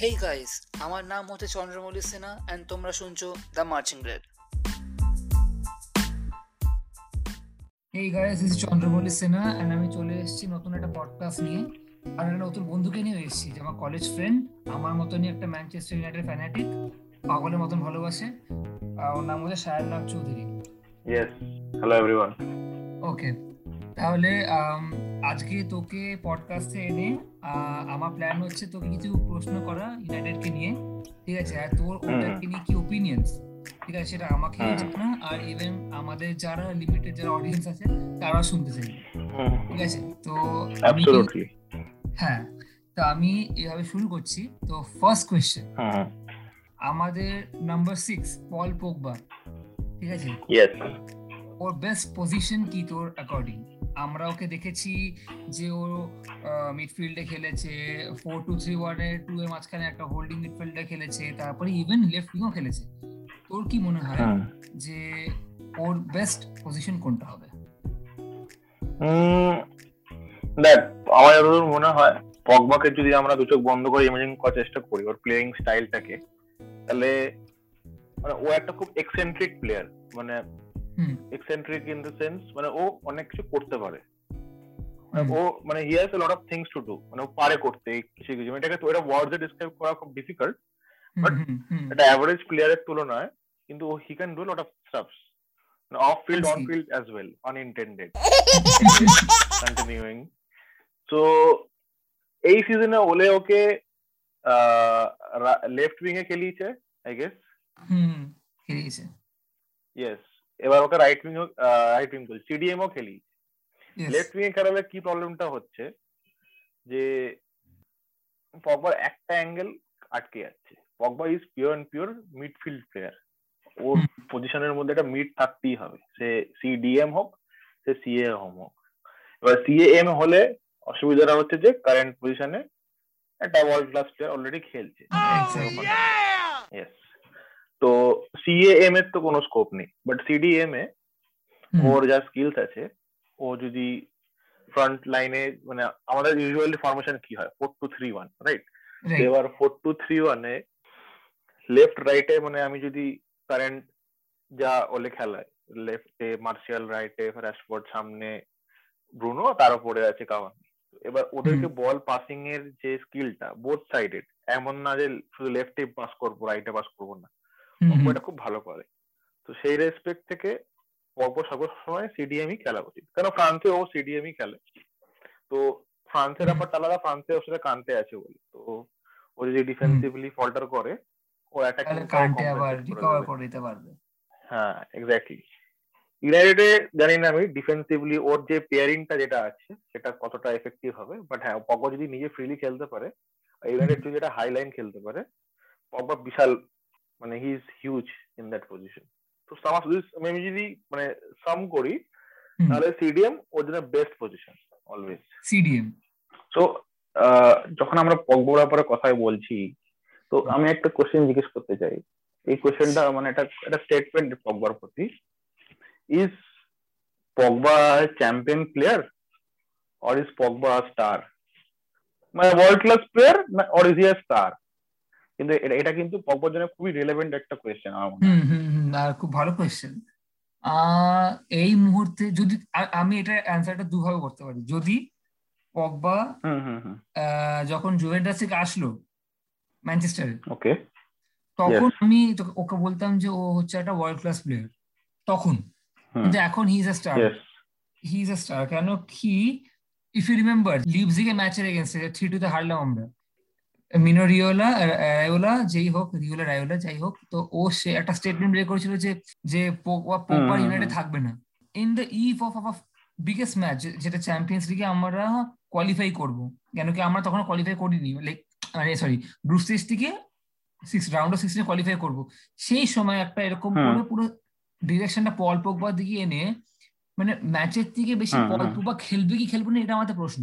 Hey guys আমার নাম হচ্ছে চন্দ্রমৌলি সিনহা অ্যান্ড তোমরা শুনছো দ্য মার্চিং গ্রেড এই guys is Chandramouli Sinha and আমি চলে এসেছি নতুন একটা পডকাস্ট নিয়ে। আর একটা নতুন বন্ধুকে নিয়ে এসেছি যে আমার কলেজ ফ্রেন্ড আমার মতনই একটা ম্যানচেস্টার ইউনাইটেড ফ্যানাটিক পাগলের মতন ভালোবাসে। ওর নাম হচ্ছে Sayan Nag Chowdhury. Yes hello everyone okay তাহলে আজকে তোকে পডকাস্টে এনে আমার প্ল্যান হচ্ছে তোকে কিছু প্রশ্ন করা ইউনাইটেডকে নিয়ে ঠিক আছে? আর তোর ওটাকে নিয়ে কি ওপিনিয়ন্স ঠিক আছে? সেটা আমাকে না আর ইভেন আমাদের যারা লিমিটেড যারা অডিয়েন্স আছে তারা শুনতে চাই ঠিক আছে? তো আমি হ্যাঁ তো আমি এভাবে শুরু করছি। তো ফার্স্ট কোয়েশ্চেন আমাদের নাম্বার সিক্স পল পোকবা ঠিক আছে? ওর বেস্ট পজিশন কি তোর অ্যাকর্ডিং আমরা ওকে দেখেছি যে ও মিডফিল্ডে খেলেছে ফোর টু থ্রি ওয়ানে টু এর মাঝখানে একটা হোল্ডিং মিডফিল্ডে খেলেছে তারপরে ইভেন লেফট উইংও খেলেছে। তোর কি মনে হয় যে ওর বেস্ট পজিশন কোনটা হবে? দেখ আমার যতদূর মনে হয় পগবাকে যদি আমরা দু চোখ বন্ধ করে ইমেজিং করার চেষ্টা করি ওর প্লেয়িং স্টাইলটাকে তাহলে মানে ও একটা খুব এক্সেন্ট্রিক প্লেয়ার মানে এক্সেন্ট্রিক ইন দ্য সেন্স মানে ও অনেক কিছু করতে পারে মানে ও মানে he has lot of things to do মানে ও পারে করতে কিছু কিছু মানে এটাকে তো এটা ওয়ার্ডসে ডিসক্রাইব করা খুব ডিফিকাল্ট বাট এটা অ্যাভারেজ প্লেয়ারের তুলনায় কিন্তু ও he can do lot of stuffs off field on field as well unintended continuing so এই সিজনে ওলে ওকে লেফট উইং এ খেলিয়েছে আই গেস হুম খেলিয়েছে ইয়েস এবার okay right wing right wing বল সিডিএম ও খেলি। লেফট উইং এ খেলালে কি প্রবলেমটা হচ্ছে? যে পগবার একটা অ্যাঙ্গেল আটকে যাচ্ছে। Pogba is pure and pure midfield player ওর পজিশনের মধ্যে একটা মিড থাকতেই হবে। সে সিডিএম হোক সে সিএ হোম হোক। এবার সিএএম হলে অসুবিধাটা হচ্ছে যে কারেন্ট পজিশনে একটা ওয়ার্ল্ড ক্লাস প্লেয়ার অলরেডি খেলছে ইয়েস তো সিএএম এর তো কোনো স্কোপ নেই বাট সিডিএম এ ওর যা স্কিলস আছে ও যদি ফ্রন্ট লাইনে মানে আমাদের ইউজুয়ালি ফরমেশন কি হয়? Four two three one right এবার ফোর টু থ্রি ওয়ানে লেফট রাইটে মানে আমি যদি কারেন্ট যা ওলে খেলায় লেফটে মার্শিয়াল রাইটে রাশফোর্ড সামনে ব্রুনো তার উপরে আছে কাওয়ান এবার ওদেরকে বল পাসিং এর যে স্কিলটা বোথ সাইডেড এমন না যে শুধু লেফটে পাস করব রাইটে পাস করব না। এটা খুব ভালো করে। তো সেই রেসপেক্ট থেকে পরপর সবসময় সিডিএমই খেলা উচিত। কেন ফ্রান্সে ও সিডিএমই খেলে। তো ফ্রান্সের ব্যাপারটা আলাদা ফ্রান্সে ওর সাথে কান্তে আছে বলে। তো ও যদি ডিফেন্সিভলি ফল্টার করে ও অ্যাটাকিং কান্তে আবার রিকভার করে দিতে পারবে। হ্যাঁ এক্স্যাক্টলি ইউনাইটেডে জানি না আমি ডিফেন্সিভলি ওর যে পেয়ারিংটা যেটা আছে সেটা কতটা এফেক্টিভ হবে। বাট হ্যাঁ পগবা যদি নিজে ফ্রিলি খেলতে পারে ইউনাইটেড যদি যেটা হাই লাইন খেলতে পারে পগবা বিশাল মানে he is huge in that position তো সামাস আমি যদি মানে সাম করি তাহলে সিডিএম ওর জন্য best position always CDM so যখন আমরা পগবার পরে কথাই বলছি তো আমি একটা কোশ্চেন জিজ্ঞেস করতে চাই। এই কোশ্চেনটা মানে এটা একটা স্টেটমেন্ট পগবার প্রতি। Is Pogba champion player or is Pogba star মানে world class player or is he star কিন্তু এটা কিন্তু পগবার জন্য খুবই রিলেভেন্ট একটা কোয়েশ্চেন আমার মনে হয়। খুব ভালো কোয়েশ্চেন এই মুহূর্তে যদি আমি এটা অ্যান্সারটা দুভাবে করতে পারি। যদি পগবা যখন জুভেন্টাস থেকে আসলো ম্যানচেস্টারে ওকে। তখন আমি ওকে বলতাম যে ও হচ্ছে একটা ওয়ার্ল্ড ক্লাস প্লেয়ার তখন। কিন্তু এখন he is a star he is a star কেন কি ইফ ইউ রিমেম্বার লিভজিকে ম্যাচের এগেন্স্টে থ্রি টু তে হারলাম আমরা। মিনো রিওলা রায়োলা যেই হোক রিওলা রায়োলা যাই হোক তো ও সে একটা স্টেটমেন্ট বের করেছিল যে যে পোপার ইউনাইটেড থাকবে না। In the eve of of biggest match যেটা চ্যাম্পিয়ন্স লিগে আমরা কোয়ালিফাই করব। কেন কি আমরা তখন কোয়ালিফাই করিনি লাইক মানে সরি গ্রুপ স্টেজ থেকে সিক্স রাউন্ড অফ সিক্সটিনে কোয়ালিফাই করব। সেই সময় একটা এরকম করে পুরো ডিরেকশনটা পল পোকবা দিকে এনে মানে ম্যাচের থেকে বেশি পল পোকবা খেলবে কি খেলবে না এটা আমাদের প্রশ্ন।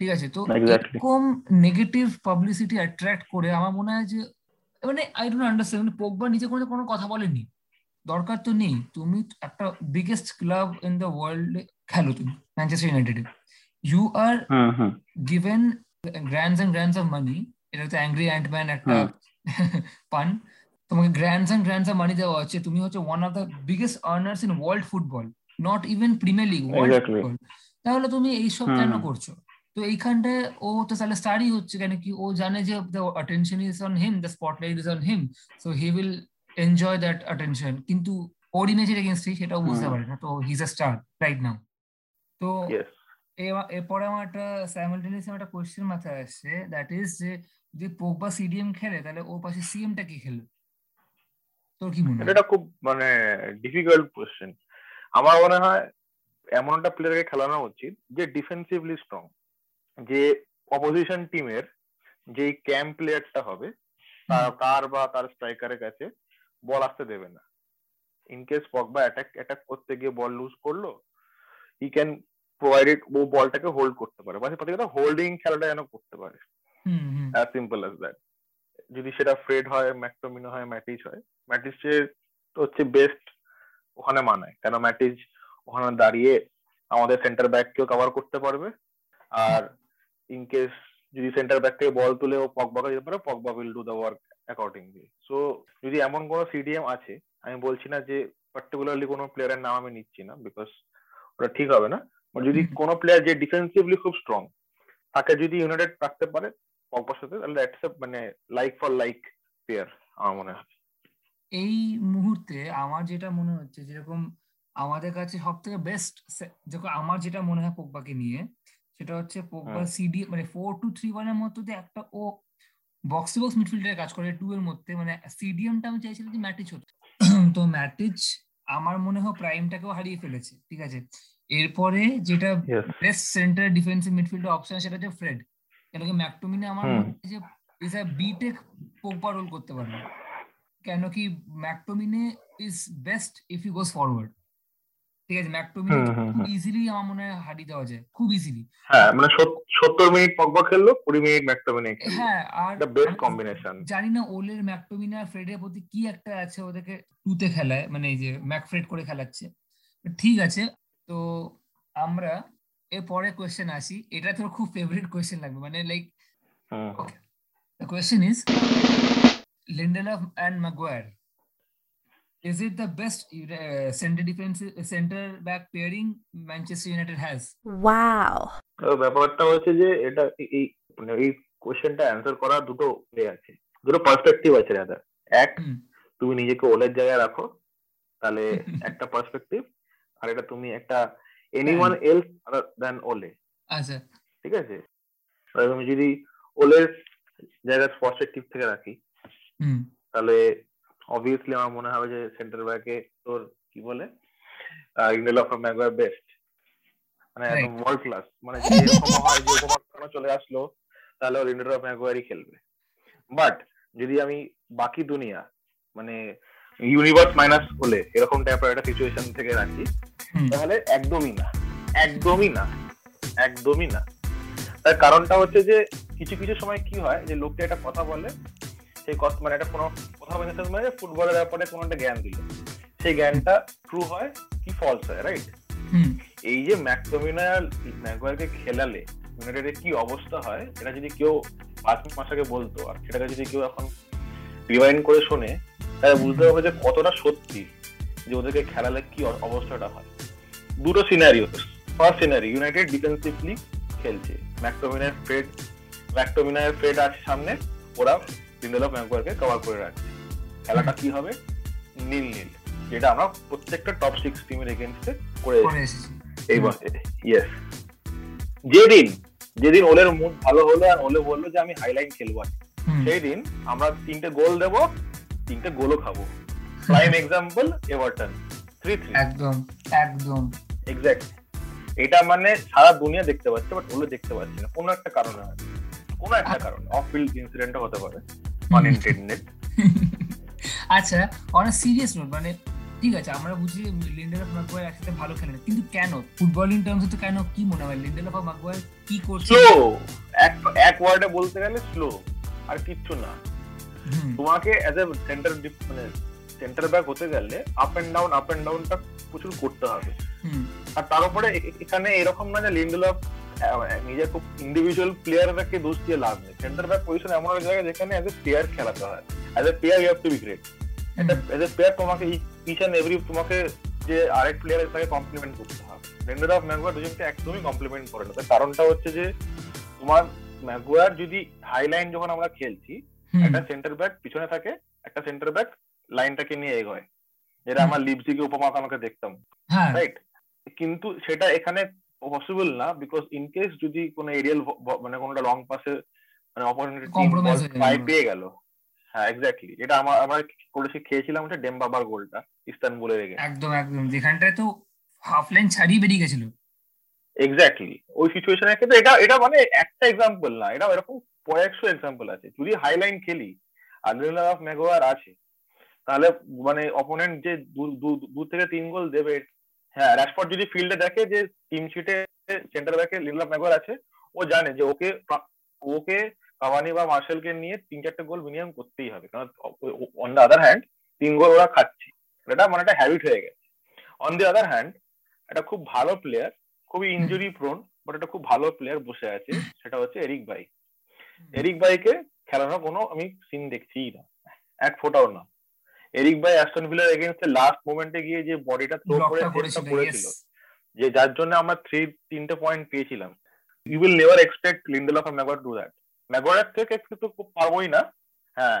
ঠিক আছে? তো এরকম নেগেটিভ পাবলিসিটি অ্যাট্রাক্ট করে আমার মনে হয় যে মানে আই ডোন্ট আন্ডারস্ট্যান্ড মানে পোকবা নিজে কোনো কোনো কথা বলেনি দরকার তো নেই। তুমি একটা biggest club in the world খেলো তুমি Manchester United you are given grands and grands of money এটা তো অ্যাংরি অ্যান্টম্যান একটা পান তোমাকে grands and grands of money দেওয়া হচ্ছে। তুমি হচ্ছে one of the biggest earners in world football not even premier league world football তাহলে তুমি এইসব কেন করছ? তো এইখানটায় ও তো তাহলে স্টারই হচ্ছে কেন কি? ও জানে যে the attention is on him the spotlight is on him so he will enjoy that attention কিন্তু ওর ইমেজের এগেনস্টে সেটাও বুঝতে পারে না তো he is a star right now তো এরপরে আমার একটা সাইমালটেনিয়াস একটা কোয়েশ্চেন মাথায় আসছে দ্যাট ইজ যে যদি পোগবা সিডিএম খেলে তাহলে ওর পাশে সিএমটা কি খেলবে? তোর কি মনে হয়? এটা খুব মানে ডিফিকাল্ট কোয়েশ্চেন আমার মনে হয় এমন একটা প্লেয়ারকে খেলানো উচিত যে ডিফেন্সিভলি স্ট্রং যে অপোজিশন টিমের যে ক্যাম্প প্লেয়ারটা হবে তার বা তার স্ট্রাইকারের কাছে বল আসতে দেবে না। In case Pogba attack attack করতে গিয়ে বল লুজ করল ই ক্যান প্রোভাইডেড ও বলটাকে হোল্ড করতে পারে। বাসে প্রত্যেকটা হোল্ডিং খেলাটা যেন করতে পারে। অ্যাজ সিম্পল অ্যাজ দ্যাট যদি সেটা ফ্রেড হয় ম্যাকটোমিনো হয় ম্যাটিস হয় ম্যাটিসের হচ্ছে বেস্ট ওখানে মানায়। কেন ম্যাটিস ওখানে দাঁড়িয়ে আমাদের সেন্টার ব্যাককেও কভার করতে পারবে। আর ইন কেস যদি সেন্টার ব্যাক থেকে বল তুলে ও পকবাকে যেতে পারে Pogba will do the work accordingly so যদি এমন কোনো সিডিএম আছে আমি বলছি না যে পার্টিকুলারলি কোনো প্লেয়ারের নাম আমি নিচ্ছি না বিকজ ওটা ঠিক হবে না। যদি কোনো প্লেয়ার যে ডিফেন্সিভলি খুব স্ট্রং তাকে যদি ইউনাইটেড রাখতে পারে পগবার সাথে তাহলে মানে লাইক ফর লাইক প্লেয়ার আমার মনে হয়। এই মুহূর্তে আমার যেটা মনে হচ্ছে যেরকম আমাদের কাছে সব থেকে বেস্ট দেখো আমার যেটা মনে হয় পোকবাকে নিয়ে সেটা হচ্ছে সিডি মানে ফোর টু থ্রি ওয়ানের মধ্যে একটা ও বক্স বক্স মিডফিল্ডারে কাজ করে টু এর মধ্যে। মানে সিডিএমটা আমি চাইছিলাম যে ম্যাটিচ হতো। তো ম্যাটিচ আমার মনে হয় প্রাইমটাকেও হারিয়ে ফেলেছে ঠিক আছে? এরপরে যেটা best centre defensive midfield option সেটা হচ্ছে ফ্রেড কেন কি ম্যাকটুমিনে আমার মনে হয় যে ইজ আ বিটেক পোকবা রোল করতে পারবে। কেন কি McTominay is best if you goes forward ঠিক আছে? ম্যাকটুমিনে খুব ইজিলি আমার মনে হয় হারিয়ে দেওয়া যায়। খুব ইজিলি হ্যাঁ মানে 70 মিনিট পগবা খেললো 20 মিনিট ম্যাকটুমিনে হ্যাঁ আর বেস্ট কম্বিনেশন জানি না ওলের ম্যাকটুমিনে আর ফ্রেডের প্রতি কি একটা আছে ওদেরকে টুতে খেলায় মানে এই যে ম্যাকফ্রেড করে খেলাচ্ছে। ঠিক আছে তো আমরা এর পরে কোয়েশ্চেন আসি। এটা তোর খুব ফেভারিট কোয়েশ্চেন লাগবে মানে like question is Lindelof and Maguire is it the best uh, center defense center back pairing Manchester United has? Wow. ব্যাপারটা হচ্ছে যে এটা এই মানে এই কোশ্চেনটা অ্যান্সার করার দুটো ওয়ে আছে। দুটো পার্সপেক্টিভ আছে দাদা এক তুমি নিজেকে ওলের জায়গায় রাখো তাহলে একটা পার্সপেক্টিভ আর এটা তুমি একটা এনিওয়ান এলস আদার দ্যান ওলে আচ্ছা। ঠিক আছে? তুমি যদি ওলের জায়গায় পার্সপেক্টিভ থেকে রাখি তাহলে অবভিয়াসলি আমার মনে হবে যে সেন্টার ব্যাকে তোর কি বলে ইন্ডেল অফ ম্যাগুয়ার বেস্ট মানে ওয়ার্ল্ড ক্লাস মানে হয় যে চলে আসলো তাহলে ওর ইন্ডেল অফ ম্যাগুয়ারই খেলবে। বাট যদি আমি বাকি দুনিয়া মানে ইউনিভার্স মাইনাস হলে এরকম টাইপের একটা সিচুয়েশন থেকে রাখি তাহলে একদমই না। একদমই না। একদমই না। তার কারণটা হচ্ছে যে কিছু কিছু সময় কি হয় যে লোকটা একটা কথা বলে সেই কথা মানে একটা কোনো কথা বলে মানে ফুটবলের ব্যাপারে কোনো একটা জ্ঞান দিল। সেই জ্ঞানটা ট্রু হয় কি ফলস হয় রাইট এই যে ম্যাকটোমিনার ম্যাগুয়ারকে খেলালে ইউনাইটেডের কি অবস্থা হয় এটা যদি কেউ পাঁচ মাস আগে বলতো আর সেটাকে যদি কেউ এখন রিভাইন্ড করে শোনে তাহলে বুঝতে হবে যে কতটা সত্যি যে ওদেরকে খেলালে কি অবস্থাটা হয়। দুটো scenario first scenario United defensively খেলছে। ম্যাকটোমিনার ফ্রেড ম্যাকটোমিনার ফ্রেড আছে সামনে ওরা লিন্ডেলফ ম্যাকগুয়ারকে কভার করে রাখছে খেলাটা কি হবে? নীল নীল যেটা আমরা প্রত্যেকটা টপ সিক্স টিমের এগেনস্টে করে এসেছি। ইয়েস যেদিন যেদিন ওলের মুড ভালো হলো আর ওলে বলল যে আমি হাইলাইন খেলব সেই দিন আমরা তিনটে গোল দেব তিনটে গোলও খাব। Prime example Everton three three একদম একদম। এক্স্যাক্ট এটা মানে সারা দুনিয়া দেখতে পাচ্ছে বাট ওলে দেখতে পাচ্ছে না। কোনো একটা কারণে হয়। কোনো একটা কারণে অফ ফিল্ড ইনসিডেন্টও হতে পারে। আনইনটেন্ডেড আচ্ছা অনেক সিরিয়াস নোট মানে ঠিক আছে আমরা বুঝি লিন্ডেলফ একসাথে ভালো খেলে কিন্তু কেন? ফুটবলিং টার্মসে তো কেন কি মনে হয়? লিন্ডেলফ আর মাকওয়ার কি করছে? স্লো এক এক ওয়ার্ডে বলতে গেলে স্লো আর কিচ্ছু না। তোমাকে অ্যাজ এ সেন্টার মানে সেন্টার ব্যাক হতে গেলে up and down up and ডাউনটা প্রচুর করতে হবে। আর তার উপরে এখানে এরকম না যে লিন্ডেলফ নিজের খুব ইন্ডিভিজুয়াল প্লেয়ারকে দোষ দিয়ে লাভ নেই। সেন্টার ব্যাক পজিশন এমন একটা জায়গা যেখানে অ্যাজ এ প্লেয়ার খেলাতে হয়। As a player you have to be great as a player তোমাকে ইচ অ্যান্ড এভরি তোমাকে যে আরেক প্লেয়ার তাকে কমপ্লিমেন্ট করতে হবে রেন্ডার অফ ম্যাগুয়ার দুজনকে একদমই কমপ্লিমেন্ট করে না। তার কারণটা হচ্ছে যে তোমার ম্যাগুয়ার যদি হাইলাইন যখন আমরা খেলছি একটা সেন্টার ব্যাক পিছনে থাকে একটা সেন্টার ব্যাক লাইনটাকে নিয়ে এগোয়। যেটা আমার লিপসিকে উপমা আমাকে দেখতাম। রাইট হ্যাঁ। কিন্তু সেটা এখানে পসিবল না বিকজ ইন কেস যদি কোনো এরিয়াল মানে কোনোটা লং পাসে মানে অপরচুনিটি পাই পেয়ে গেল। হ্যাঁ এক্স্যাক্টলি এটা আমার আমরা করেছি খেয়েছিলাম ওটা ডেমবাবার গোলটা ইস্তানবুলে রেখে। একদম একদম। যেখানটায় তো হাফ লাইন ছাড়িয়ে বেরিয়ে গেছিল। এক্স্যাক্টলি ওই সিচুয়েশনের ক্ষেত্রে এটা এটা মানে একটা এক্সাম্পল না এটা এরকম কয়েকশো এক্সাম্পল আছে। যদি হাইলাইন খেলি আর অফ মেগোয়ার আছে তাহলে মানে অপোনেন্ট যে দু থেকে তিন গোল দেবে হ্যাঁ রাশফোর্ড যদি ফিল্ডে দেখে যে টিম শিটে সেন্টার ব্যাকে লিনলাভ মেগোয়ার আছে ও জানে যে ওকে ওকে কাভানি বা মার্শালকে নিয়ে তিন চারটে গোল মিনিমাম করতেই হবে। কারণ অন দ্য আদার হ্যান্ড তিন গোল ওরা খাচ্ছে। এটা মানে একটা হ্যাবিট হয়ে গেছে। অন দি আদার হ্যান্ড একটা খুব ভালো প্লেয়ার খুবই ইঞ্জুরি প্রোন বাট একটা খুব ভালো প্লেয়ার বসে আছে সেটা হচ্ছে এরিক বাই এরিক বাইকে খেলানোর কোনো আমি সিন দেখছিই না। এক ফোটাও না। এরিক বাই অ্যাস্টন ভিলার এগেনস্টে লাস্ট মোমেন্টে গিয়ে যে বডিটা থ্রো করে করেছিল যে যার জন্য আমরা থ্রি তিনটে পয়েন্ট পেয়েছিলাম। You will never expect Lindelof of never do that Maguire থেকে এক্সপেক্ট তো পারবোই না। হ্যাঁ।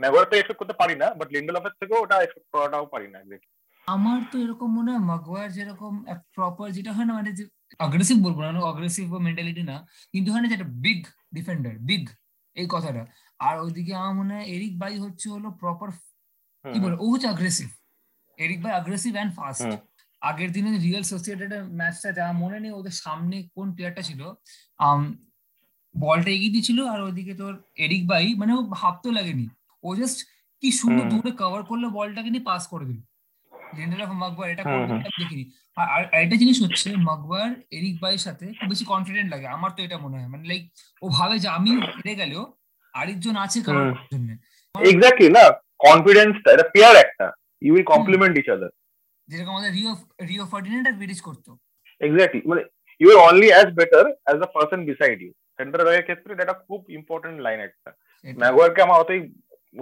ম্যাগোয়ার তো এক্সপেক্ট করতে পারি না বাট লিন্ডেলফের থেকেও ওটা এক্সপেক্ট করাটাও পারি না আমার তো এরকম মনে হয় মাগওয়ার যেরকম প্রপার যেটা হয় না মানে যে অ্যাগ্রেসিভ বলব না অ্যাগ্রেসিভ বা মেন্টালিটি না কিন্তু হয় না যেটা বিগ ডিফেন্ডার বিগ এই কথাটা। আর ওইদিকে আমার মনে হয় এরিক বাই হচ্ছে হলো প্রপার কি বলে? ও হচ্ছে aggressive Eric Bailly aggressive and fast আগের দিনে রিয়েল সোসিয়েটেড ম্যাচটা যা মনে নেই ওদের সামনে কোন প্লেয়ারটা ছিল? বলটা এগিয়ে দিয়েছিল আর ওইদিকে তোর এরিক বাই মানে ও ভাবতেও লাগেনি। ও জাস্ট কি সুন্দর দূরে কভার করলে বলটাকে নিয়ে পাস করে দিল। লিন্ডেল অফ মাকবার এটা দেখিনি। আর একটা জিনিস হচ্ছে মাকবার এরিক বাইয়ের সাথে খুব বেশি কনফিডেন্ট লাগে। আমার তো এটা মনে হয়। মানে লাইক ও ভাবে যে আমি হেরে গেলেও আরেকজন আছে কারোর জন্য। এক্স্যাক্টলি না? কনফিডেন্স এটা পেয়ার একটা। You will complement each other যেরকম আমাদের রিও রিও ফার্ডিনেন্ড আর ভিডিজ করতো। এক্স্যাক্টলি মানে you are only as better as the person beside you centre ব্যাকের ক্ষেত্রে এটা খুব ইম্পর্টেন্ট লাইন একটা। ম্যাগোয়ারকে আমার অতই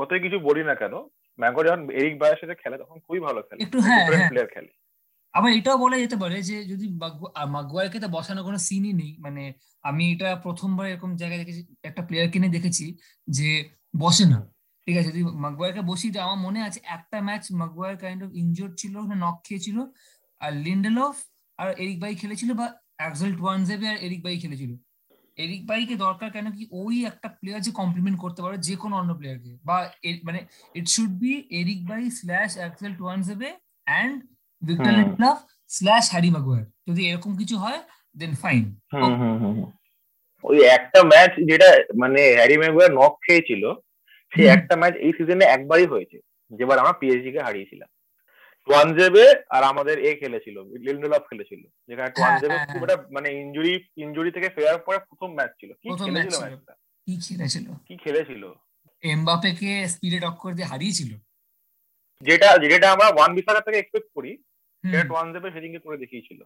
অতই কিছু বলি না কেন। ম্যাগোয়ার যখন এরিক বায়ের সাথে খেলে তখন খুবই ভালো খেলে। একটু হ্যাঁ প্লেয়ার। খেলে। আবার এটাও বলা যেতে পারে যে যদি মাগুয়ারকে তো বসানো কোনো সিনই নেই মানে আমি এটা প্রথমবার এরকম জায়গায় দেখেছি একটা প্লেয়ার কিনে দেখেছি যে বসে না। ঠিক আছে যদি বসি যে আমার মনে আছে একটা match Maguire kind of injured ছিল নক খেয়েছিল আর লিন্ডেলফ আর এরিক বাই খেলেছিল বা অ্যাক্সেল ওয়ানজেবে আর এরিক বাই খেলেছিল। এরিক বাইকে দরকার কেন কি ওই একটা প্লেয়ার যে কমপ্লিমেন্ট করতে পারে যে কোনো অন্য প্লেয়ারকে বা মানে it should be Eric Bailly slash Axel Tuanzebe and Victor Lindelof slash Harry Maguire যদি এরকম কিছু হয় দেন ফাইন ওই একটা ম্যাচ যেটা মানে হ্যারি ম্যাগুয়ার নক খেয়েছিল সেই একটা ম্যাচ এই সিজনে একবারই হয়েছে যেবার আমরা পিএসজি কে হারিয়েছিলাম। টুয়ানজেবে আর আমাদের এ খেলেছিল লিন্ডেলফ খেলেছিল যেখানে টুয়ানজেবে হ্যাঁ, হ্যাঁ, খুব একটা হ্যাঁ। মানে ইনজুরি ইনজুরি থেকে ফেরার পরে প্রথম ম্যাচ ছিল। কি খেলেছিল ম্যাচটা কি খেলেছিল? কি খেলেছিল? এমবাপেকে স্পিডে টক্কর দিয়ে হারিয়েছিল? যেটা যেটা আমরা ওয়ান বিসাকা থেকে এক্সপেক্ট করি সেটা টুয়ানজেবে সেদিনকে করে দেখিয়েছিল।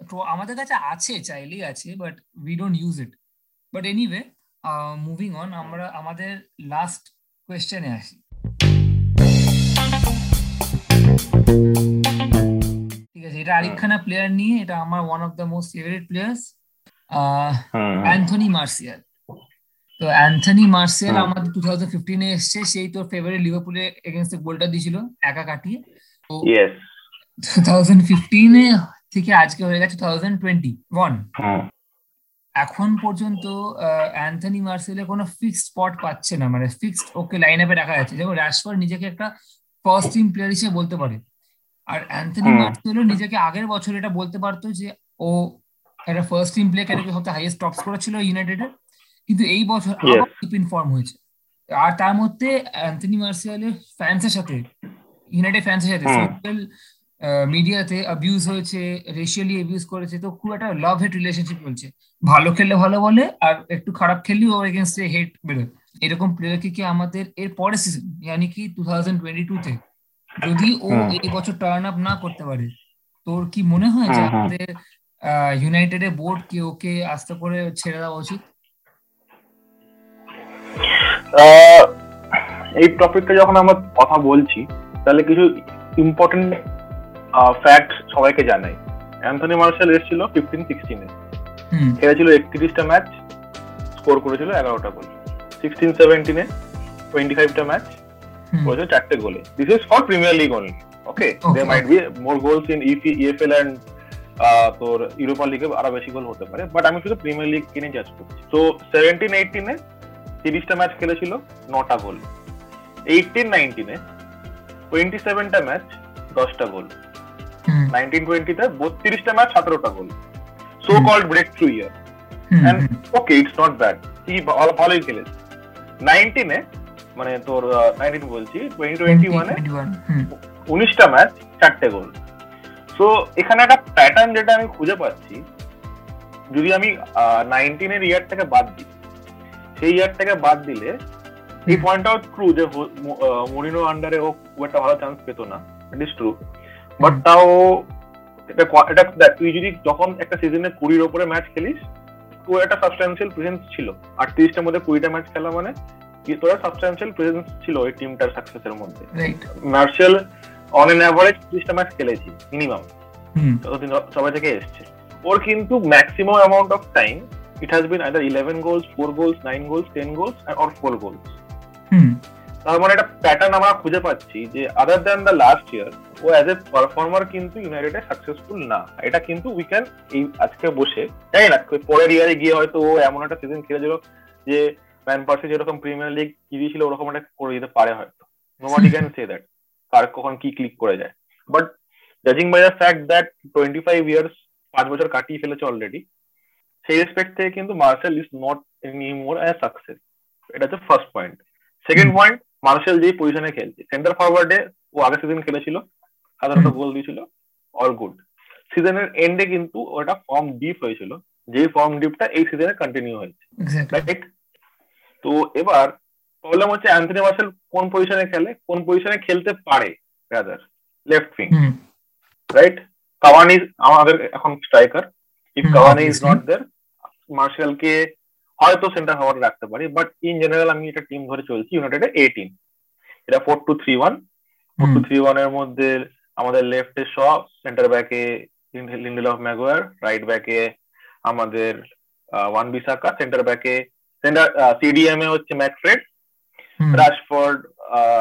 তো আমাদের কাছে আছে চাইলেই আছে but we don't use it but anyway moving on আমরা আমাদের লাস্ট কোয়েশ্চেনে আসি। ঠিক আছে এটা আরিক খানা প্লেয়ার নিয়ে এটা আমার one of the most favourite players Anthony Martial তো অ্যান্থনি মার্সিয়াল আমাদের টু থাউজেন্ড ফিফটিনে এসছে সেই তোর ফেভারিট লিভারপুলে এগেনস্ট গোলটা দিয়েছিল একা কাটিয়ে। তো টু থাউজেন্ড ফিফটিনে থেকে আজকে হয়ে গেছে টু থাউজেন্ড টোয়েন্টি ওয়ান এখন পর্যন্ত অ্যান্থনি মার্সেলের কোনো ফিক্সড স্পট পাচ্ছে না। মানে ফিক্সড ওকে লাইন আপে রাখা যাচ্ছে। যেমন র্যাশফোর্ড নিজেকে একটা ফার্স্ট টিম প্লেয়ার হিসেবে বলতে পারে। আর অ্যান্থনি মার্সেলো নিজেকে আগের বছর এটা বলতে পারতো যে ও একটা ফার্স্ট টিম প্লেয়ার ক্যাটাগরি সবচেয়ে হাইয়েস্ট টপস করেছিল ইউনাইটেডের কিন্তু এই বছর আবার ইনফর্ম হয়েছে। আর তার মধ্যে অ্যান্থনি মার্সিয়ালের ফ্যান্সের সাথে ইউনাইটেড ফ্যান্সের সাথে সোশ্যাল মিডিয়াতে অ্যাবিউজ হয়েছে রেশিয়ালি অ্যাবিউজ করেছে তো খুব একটা লাভ হেট রিলেশনশিপ চলছে ভালো খেললে ভালো বলে আর একটু খারাপ খেললেও ওর এগেনস্টে হেট বেরোয়। এরকম প্লেয়ারকে কি আমাদের এর পরের সিজন ইয়ানি কি টু থাউজেন্ড টোয়েন্টি টু তে? যদি ও এই বছর টার্ন আপ না করতে পারে তোর কি মনে হয় যে আমাদের ইউনাইটেডের বোর্ড কি ওকে আস্তে করে ছেড়ে দেওয়া উচিত? এই টপিকটা যখন আমরা কথা বলছি তাহলে কিছু ইম্পর্টেন্ট ফ্যাক্ট সবাইকে জানাই। অ্যান্থনি মার্শাল এসেছিল ফিফটিন সিক্সটিনে খেলেছিল একত্রিশটা ম্যাচ স্কোর করেছিল এগারোটা গোল। সিক্সটিন সেভেন্টিনে টোয়েন্টি ফাইভটা ম্যাচ করেছিল চারটে গোলে। This is for premier league only okay they might be more goals in ইফি EFL and তোর ইউরোপা লিগে আরও বেশি গোল হতে পারে বাট আমি শুধু প্রিমিয়ার লিগ কিনে জাজ করছি। তো সেভেন্টিন এইটিনে তিরিশটা ম্যাচ খেলেছিল নটা গোল। এইটিন নাইনটিনে টোয়েন্টি সেভেনটা ম্যাচ দশটা গোল। নাইনটিন টোয়েন্টিতে বত্রিশটা ম্যাচ সতেরোটা গোল। So called breakthrough year and okay it's not bad কি ভালোই খেলেছে নাইনটিনে মানে তোর নাইনটিন বলছি টোয়েন্টি টোয়েন্টি ওয়ানে উনিশটা ম্যাচ চারটে গোল। সো এখানে একটা প্যাটার্ন যেটা আমি খুঁজে পাচ্ছি যদি আমি নাইনটিনের ইয়ারটাকে বাদ দিই সেই ইয়ারটাকে বাদ দিলে এই পয়েন্টটাও ট্রু যে মরিনো আন্ডারে ও খুব একটা ভালো চান্স পেতো না। ইট ইস ট্রু বাট তাও এটা এটা তুই যদি যখন একটা সিজনে কুড়ির ওপরে ম্যাচ খেলিস তো একটা সাবস্টান্সিয়াল প্রেজেন্স ছিল। আটত্রিশটার মধ্যে কুড়িটা ম্যাচ খেলা মানে তোরা সাবস্টান্সিয়াল প্রেজেন্স ছিল ওই টিমটার সাকসেসের মধ্যে। মার্শাল অন এন অ্যাভারেজ ত্রিশটা ম্যাচ খেলেছি মিনিমাম যতদিন সবাই থেকে এসছে। ওর কিন্তু maximum amount of time it has been either eleven goals four goals nine goals ten goals or four goals মানে একটা প্যাটার্ন আমরা খুঁজে পাচ্ছি যে other than the last year O as a performer কিন্তু ইউনাইটেডে সাকসেসফুল না। এটা কিন্তু উই ক্যান এই আজকে বসে জানি না পরের ইয়ারে গিয়ে হয়তো ও এমন একটা সিজন খেলেছিল যে ম্যান পার্সে যেরকম প্রিমিয়ার লিগ ছিল ওরকম একটা করে দিতে পারে হয়তো। নোবডি ক্যান সে দ্যাট কার কখন কি ক্লিক করে যায়। But জাজিং by the fact that twenty five years পাঁচ বছর কাটিয়ে ফেলেছে অলরেডি সেই রেসপেক্ট থেকে কিন্তু Martial is not any more as success এটা হচ্ছে first point second point Martial যে পজিশনে খেলছে সেন্টার ফরওয়ার্ডে ও আগের সিজন খেলেছিল সাধারণত গোল দিয়েছিল অল গুড সিজনের এন্ডে কিন্তু ওটা ফর্ম ডিপ হয়েছিল যে ফর্ম ডিপটা এই সিজনে কন্টিনিউ হয়েছে রাইট তো এবার প্রবলেম হচ্ছে অ্যান্থনি মার্শাল কোন পজিশনে খেলে কোন পজিশনে খেলতে পারে rather left wing right Cavani আমাদের এখন striker if Cavani is not there মার্শালকে হয়তো সেন্টার ফরওয়ার্ড রাখতে পারি বাট ইন জেনারেল আমি একটা টিম ধরে চলছি ইউনাইটেড এ টিম এটা four two three one four two three ওয়ানের মধ্যে আমাদের লেফটে শ সেন্টার ব্যাকে লিন্ডেল অফ ম্যাগোয়ার রাইট ব্যাকে আমাদের ওয়ান বিসাকা সেন্টার ব্যাকে সেন্টার সিডিএম এ হচ্ছে ম্যাকফ্রেড রাশফোর্ড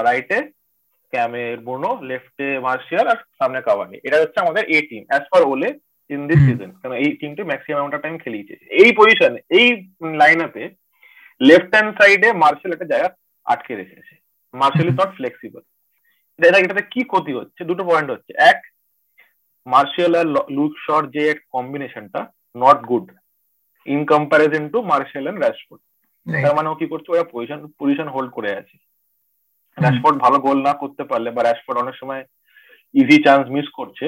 রাইটে ক্যামের বুনো লেফটে মার্শিয়াল আর সামনে কাওয়ানি এটা হচ্ছে আমাদের এ টিম অ্যাজ পার ওলে ইন দিস সিজন কারণ এই টিমটি ম্যাক্সিমাম অ্যামাউন্ট টাইম খেলিয়েছে। এই পজিশনে এই লাইন আপে লেফট হ্যান্ড সাইডে মার্শাল একটা জায়গা আটকে রেখেছে। মার্শাল ইজ নট ফ্লেক্সিবল এটা এটাতে কি ক্ষতি হচ্ছে। দুটো পয়েন্ট হচ্ছে। এক মার্শাল আর লুক শট যে এক কম্বিনেশনটা not good in comparison to Martial and Rashford তার মানে ও কি করছে? ওরা পজিশন পজিশন হোল্ড করে আছে। র্যাশফোর্ড ভালো গোল না করতে পারলে বা র্যাশফোর্ড অনেক সময় ইজি চান্স মিস করছে।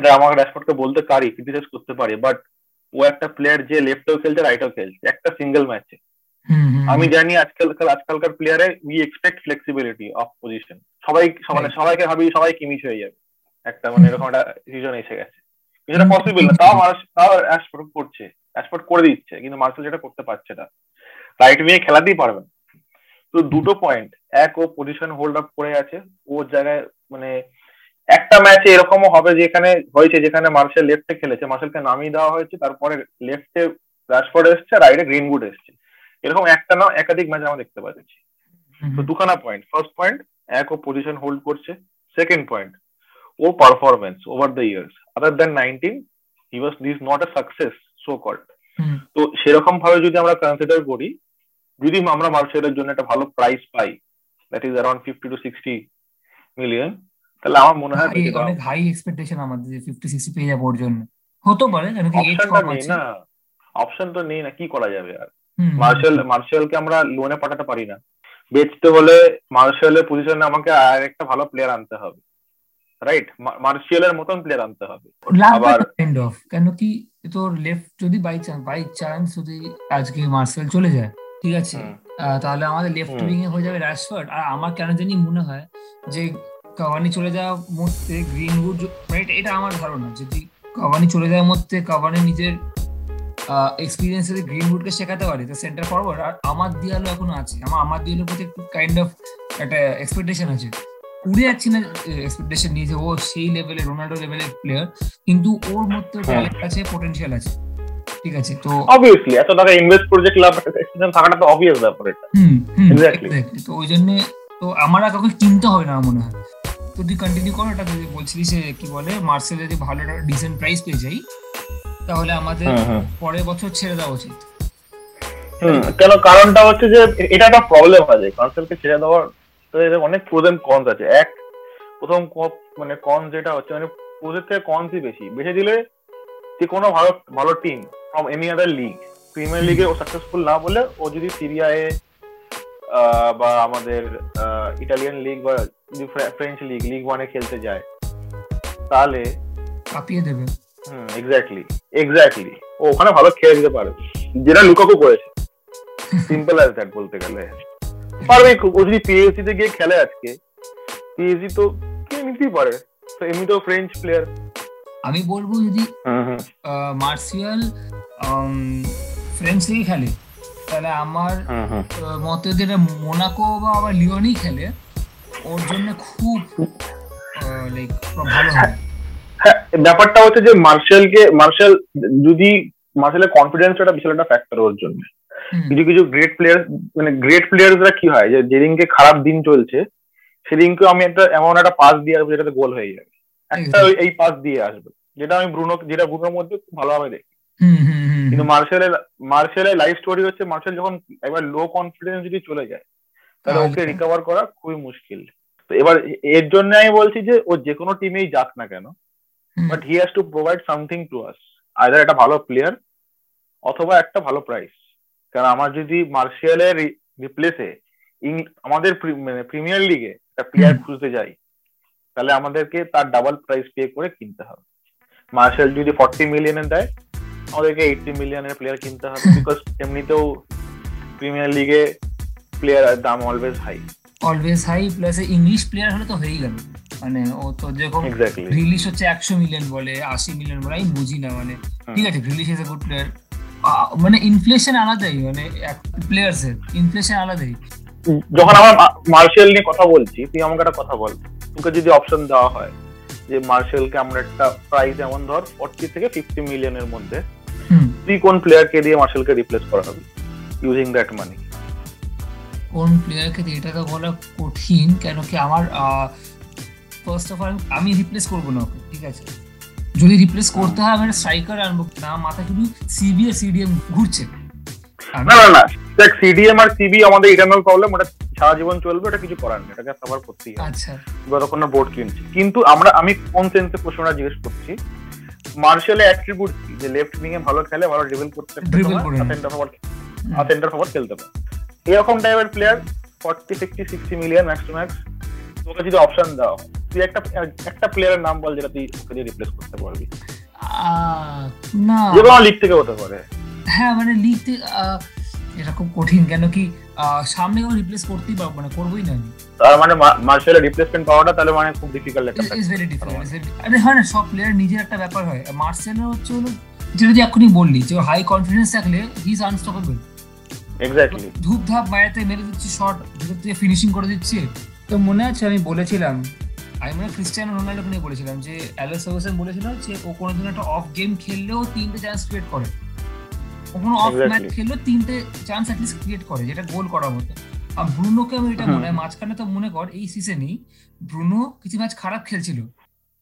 সেটা আমাকে র্যাশফোর্ডকে বলতে পারি ক্রিটিসাইজ করতে পারি বাট ও একটা প্লেয়ার যে লেফটেও খেলছে রাইটেও খেলছে একটা সিঙ্গেল ম্যাচে আমি জানি আজকালকার আজকালকার প্লেয়ারে we expect flexibility of position সবাই মানে সবাইকে ভাবি সবাই কিমিচ হয়ে যাবে। একটা মানে এরকম একটা সিজন এসে গেছে। যেটা পসিবল না তাও মানুষ তাও অ্যাশফোর্ড করছে অ্যাশফোর্ড করে দিচ্ছে কিন্তু মার্সেল যেটা করতে পারছে না। রাইট উইয়ে খেলাতেই পারবে তো দুটো পয়েন্ট এক ও পজিশন হোল্ড আপ করে আছে ওর জায়গায় মানে একটা ম্যাচে এরকমও হবে যেখানে হয়েছে যেখানে মার্শাল লেফটে খেলেছে। মার্শালকে নামিয়ে দেওয়া হয়েছে তারপরে লেফটে রাশফোর্ড এসছে রাইটে গ্রিনউড এসছে। এরকম একটা না একাধিক ম্যাচ আমরা দেখতে পাচ্ছি। তো দুখানা পয়েন্ট ফার্স্ট পয়েন্ট এক ও পজিশন হোল্ড করছে। Second point O performance over the years other then nineteen he was this not a success so called তো সেরকম ভাবে যদি আমরা কনসিডার করি যদি আমরা মার্শালের জন্য একটা ভালো price pi that is around fifty to sixty million তাহলে আমার মনে হয় অনেক হাই এক্সপেকটেশন আমাদের যে 50 60 পেয়ে যাব ওর জন্য। হতে পারে কারণ কি কম আছে। না। অপশন তো নেই না কি করা যাবে আর? মার্শাল মার্শালকে আমরা লোনে পাঠাতে পারি না। বেচতে হলে মার্শালের পজিশনে আমাকে আর একটা ভালো প্লেয়ার আনতে হবে। রাইট মার্শিয়ালের মতন প্লেয়ার আনতে হবে। আবার এন্ড অফ কেন কি তোর লেফট যদি বাই চান্স বাই চান্স যদি আজকে মার্শাল চলে যায় ঠিক আছে? তাহলে আমাদের লেফট উইং এ হয়ে যাবে রাশফোর্ড আর আমার কেন জানি মনে হয় যে কাওয়ানি চলে যাওয়া মধ্যে গ্রিনউড মানে এটা আমার ধারণা যদি কাভানি চলে যাওয়ার মধ্যে কাভানি নিজের এক্সপিরিয়েন্স যদি গ্রিনউডকে শেখাতে পারে তো সেন্টার ফরওয়ার্ড আর আমার দিয়ালো এখনও আছে। আমার আমার দিয়ালোর প্রতি একটু কাইন্ড অফ একটা এক্সপেকটেশন আছে। উড়ে যাচ্ছি না এক্সপেকটেশন নিয়ে যে ও সেই লেভেলে রোনাল্ডো লেভেলের প্লেয়ার কিন্তু ওর মধ্যে ট্যালেন্ট আছে পোটেনশিয়াল আছে। ঠিক আছে তো অবভিয়াসলি এত টাকা ইনভেস্ট করে যে ক্লাব থাকাটা তো অবভিয়াস ব্যাপার এটা। হুম এক্স্যাক্টলি তো ওই জন্য তো আমার আর কাউকে কিনতে হবে না মনে হয়। তো তুই কন্টিনিউ কর এটা বলছিলি যে কি বলে মার্সেল যদি ভালো একটা ডিসেন্ট প্রাইস পেয়ে যাই তাহলে আমাদের পরের বছর ছেড়ে দেওয়া উচিত। কেন কারণটা হচ্ছে যে এটা একটা প্রবলেম আছে। মার্সেলকে ছেড়ে দেওয়ার অনেক প্রোজ এন্ড কনস আছে। এক প্রথম মানে কন যেটা হচ্ছে মানে প্রোজের থেকে কনসই বেশি। বেশি দিলে যে কোনো ভালো ভালো team from any other league premier লিগে ও সাকসেসফুল না বলে ও যদি সিরিয়ায় বা আমাদের ইটালিয়ান লিগ বা ফ্রেঞ্চ লিগ লিগ ওয়ানে খেলতে যায় তাহলে কাঁপিয়ে দেবে। হুম এক্স্যাক্টলি এক্স্যাক্টলি ও ওখানে ভালো খেলে দিতে পারে। যেটা লুকাকু করেছে। সিম্পল অ্যাজ দ্যাট বলতে গেলে। পারবে ও যদি পিএসসি তে গিয়ে খেলে আজকে পিএসসি তো কে নিতেই পারে? তো এমনি তো ফ্রেঞ্চ প্লেয়ার আমি বলব যদি মার্সিয়াল ফ্রেঞ্চ লিগে খেলে তাহলে আমার মতে যেটা মোনাকো বা আবার লিওনই খেলে ওর জন্য খুব লাইক ভালো হবে হ্যাঁ ব্যাপারটা হচ্ছে যে মার্শালকে মার্শাল যদি মার্শালের কনফিডেন্স একটা বিশাল একটা ফ্যাক্টর ওর জন্য। কিছু কিছু গ্রেট প্লেয়ার মানে গ্রেট প্লেয়াররা কি হয় যে যেদিনকে খারাপ দিন চলছে সেদিনকে আমি একটা এমন একটা পাস দিয়ে আসব যেটাতে গোল হয়ে যাবে। একটা এই পাস দিয়ে আসবে। যেটা আমি ব্রুনো যেটা ব্রুনোর মধ্যে খুব ভালোভাবে দেখি। কিন্তু মার্শালের মার্শালের লাইফ স্টোরি হচ্ছে মার্শাল যখন একবার লো কনফিডেন্স যদি চলে যায় তাহলে ওকে রিকভার করা খুবই মুশকিল। তো এবার এর জন্য আমি বলছি যে ও যে কোনো টিমেই যাক না কেন but he has to provide something to us either একটা ভালো প্লেয়ার অথবা একটা ভালো প্রাইস কারণ আমার যদি মার্শিয়ালের রিপ্লেসে আমাদের মানে প্রিমিয়ার লিগে একটা প্লেয়ার খুঁজতে যাই তাহলে আমাদেরকে তার ডাবল প্রাইস পে করে কিনতে হবে। মার্শাল যদি ফর্টি মিলিয়নের দেয় আমাদেরকে এইটটি মিলিয়নের প্লেয়ার কিনতে হবে বিকজ এমনিতেও প্রিমিয়ার লিগে প্লেয়ার দাম always high always high plus English player হলে তো হয়েই গেল। মানে ও তো যেরকম রিলিজ হচ্ছে একশো মিলিয়ন বলে আশি মিলিয়ন বলে আমি বুঝি না মানে। ঠিক আছে Grealish is a good player মানে ইনফ্লেশন আলাদাই মানে প্লেয়ার্স এর ইনফ্লেশন আলাদাই। যখন আমরা মার্শাল নিয়ে কথা বলছি তুই আমাকে একটা কথা বল। তোকে যদি অপশন দেওয়া হয় যে মার্শালকে আমরা একটা প্রাইস এমন ধর ফর্টি থেকে ফিফটি মিলিয়নের মধ্যে তুই কোন প্লেয়ারকে দিয়ে মার্শালকে রিপ্লেস করা হবে? ইউজিং দ্যাট মানি কোন প্লেয়ারকে দিয়ে এটা তো বলা কঠিন কেন কি আমার ফার্স্ট অফ অল আমি রিপ্লেস করব না ওকে ঠিক আছে? যদি রিপ্লেস করতে হয় আমি স্ট্রাইকার আনব। না মাথা শুধু সিবি আর সিডিএম ঘুরছে। না না না দেখ সিডিএম আর সিবি আমাদের ইটারনাল প্রবলেম ওটা সারা জীবন চলবে ওটা কিছু করার নেই এটাকে সাফার করতেই হবে। আচ্ছা। যতক্ষণ না বোর্ড কিনছি। কিন্তু আমরা আমি কোন সেন্সে প্রশ্নটা জিজ্ঞেস করছি? মার্শালের অ্যাট্রিবিউট যে লেফট উইং এ ভালো খেলে ভালো ড্রিবল করতে পারে সেন্টার ফরওয়ার্ড সেন্টার ফরওয়ার্ড খেলতে পারে এরকম টাইপের player forty sixty sixty million max to max তোকে যদি অপশন দাও তুই একটা একটা প্লেয়ারের নাম বল যেটা তুই ওকে দিয়ে রিপ্লেস করতে পারবি। না। যে কোনো লিগ থেকে হতে পারে। হ্যাঁ মানে লিগ থেকে এটা খুব কঠিন কেন কি সামনে কেউ রিপ্লেস করতেই পারব মানে করবোই না তার মানে মার্শালের রিপ্লেসমেন্ট পাওয়াটা তাহলে মানে খুব ডিফিকাল্ট একটা ইজ ভেরি ডিফিকাল্ট আরে হয় না সব প্লেয়ার নিজের একটা ব্যাপার হয়। মার্সেলের হচ্ছে হলো যেটা তুই এখনই বললি যে হাই কনফিডেন্স থাকলে হি ইজ আনস্টপেবল এক্স্যাক্টলি ধূপ ধাপ মায়াতে মেরে দিচ্ছি শট ফিনিশিং করে দিচ্ছি। তো মনে আছে আমি বলেছিলাম আমি মনে ক্রিস্টিয়ানো নিয়ে বলেছিলাম যে অ্যালেক্স সার্ভিসেন বলেছিল যে ও কোনোদিন একটা অফ গেম খেললেও তিনটে চান্স ক্রিয়েট করে। ও কোনো অফ ম্যাচ খেললেও তিনটে চান্স অ্যাটলিস্ট ক্রিয়েট করে যেটা গোল করার মতো। আর ব্রুনোকে আমি এটা মনে হয় মাঝখানে তো মনে কর এই সিজনই ব্রুনো কিছু ম্যাচ খারাপ খেলছিল।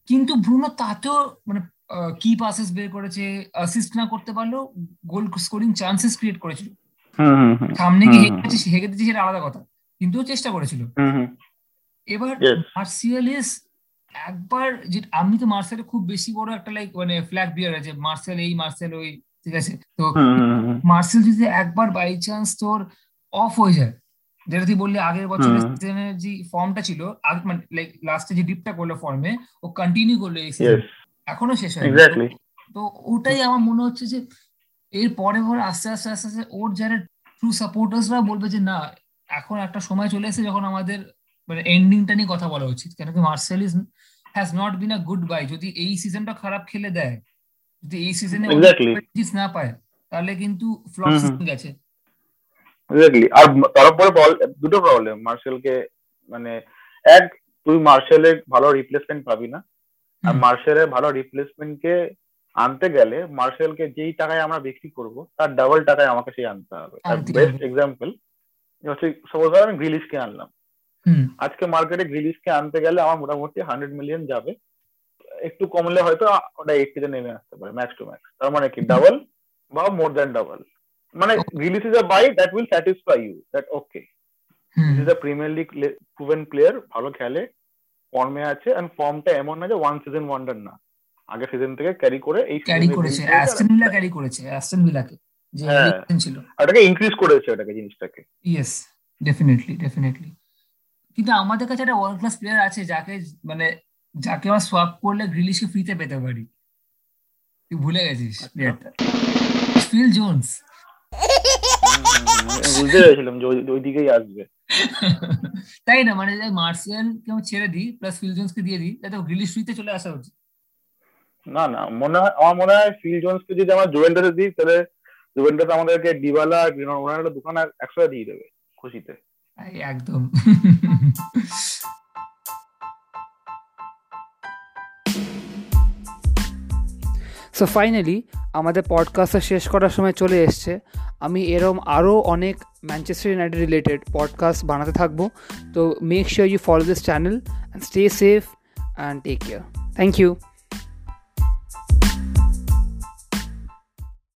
কিন্তু ব্রুনো তাতেও মানে কি পাসেস বের করেছে অ্যাসিস্ট না করতে পারলেও গোল স্কোরিং চান্সেস ক্রিয়েট করেছিল। সামনে কি হেগে দিচ্ছে সেটা আলাদা কথা। কিন্তু চেষ্টা করেছিল। এবার মার্সিয়ালিস একবার যে আমি তো মার্সেল খুব বেশি বড় একটা লাইক মানে ফ্ল্যাগ বিয়ার আছে। মার্সেল এই মার্সেল ওই ঠিক আছে? তো মার্সেল যদি একবার বাই চান্স তোর অফ হয়ে যায় যেটা তুই বললি আগের বছরের সিজনের যে ফর্মটা ছিল আগে মানে লাইক লাস্টে যে ডিপটা করল ফর্মে ও কন্টিনিউ করল এই সিজন এখনও শেষ হয়নি। তো ওটাই আমার মনে হচ্ছে যে এর পরে পরে আস্তে আস্তে আস্তে আস্তে ওর যারা ট্রু সাপোর্টার্সরা বলবে যে না এখন একটা সময় চলে এসেছে যখন আমাদের মানে এন্ডিংটা নিয়ে কথা বলা উচিত। কেন কি Martial is has not been a good buy যদি এই সিজনটা খারাপ খেলে দেয় যদি এই সিজনে না পায় তাহলে কিন্তু ফ্লপ সিজন গেছে। এক্স্যাক্টলি আর তারপরে বল দুটো প্রবলেম মার্শালকে মানে এক তুই মার্শালের ভালো রিপ্লেসমেন্ট পাবি না। আর মার্শালের ভালো রিপ্লেসমেন্টকে আনতে গেলে মার্শালকে যেই টাকায় আমরা বিক্রি করব তার ডাবল টাকায় আমাকে সেই আনতে হবে। বেস্ট এক্সাম্পল হচ্ছে সাপোজ আমি গ্রিলিশকে আনলাম। আজকে মার্কেটে গ্রিলিশকে আনতে গেলে আমার মোটামুটি হান্ড্রেড মিলিয়ন যাবে। একটু কমলে হয়তো ওটা এইটিতে নেমে আসতে পারে ম্যাক্স টু ম্যাক্স তার মানে কি? ডাবল বা মোর দ্যান ডাবল মানে Grealish is a buy that will satisfy you that okay this is a premier league proven player ভালো খেলে ফর্মে আছে এন্ড ফর্মটা এমন না যে ওয়ান সিজন ওয়ান্ডার না। আগে সিজন থেকে ক্যারি করে এই ক্যারি করেছে অ্যাস্টন ভিলা ক্যারি করেছে অ্যাস্টন ভিলাকে যে ছিল। এটাকে ইনক্রিজ করেছে এটাকে জিনিসটাকে। ইয়েস ডেফিনেটলি ডেফিনেটলি কিন্তু আমাদের কাছে একটা ওয়ার্ল্ড ক্লাস প্লেয়ার আছে যাকে মানে যাকে আমরা সোয়াপ করলে গ্রিলিশকে ফ্রিতে পেতে পারি। তুই ভুলে গেছিস প্লেয়ারটা ফিল জোনস বুঝতে পেরেছিলাম যে ওই দিকেই আসবে। তাই না? মানে মার্সিয়াল কে ছেড়ে দিই প্লাস ফিল জোনস কে দিয়ে দিই যাতে গ্রিলিশ ফ্রিতে চলে আসা উচিত। না না মনে হয় আমার মনে হয় ফিল জোনস কে যদি আমরা জুভেন্টাসে দিই তাহলে জুভেন্টাস আমাদেরকে ডিবালা গ্রিনো দোকান একসাথে দিয়ে দেবে খুশিতে। একদম। সো ফাইনালি আমাদের পডকাস্টটা শেষ করার সময় চলে এসছে। আমি এরম আরও অনেক ম্যানচেস্টার ইউনাইটেড রিলেটেড পডকাস্ট বানাতে থাকব। তো make sure you follow this channel and stay safe and take care thank you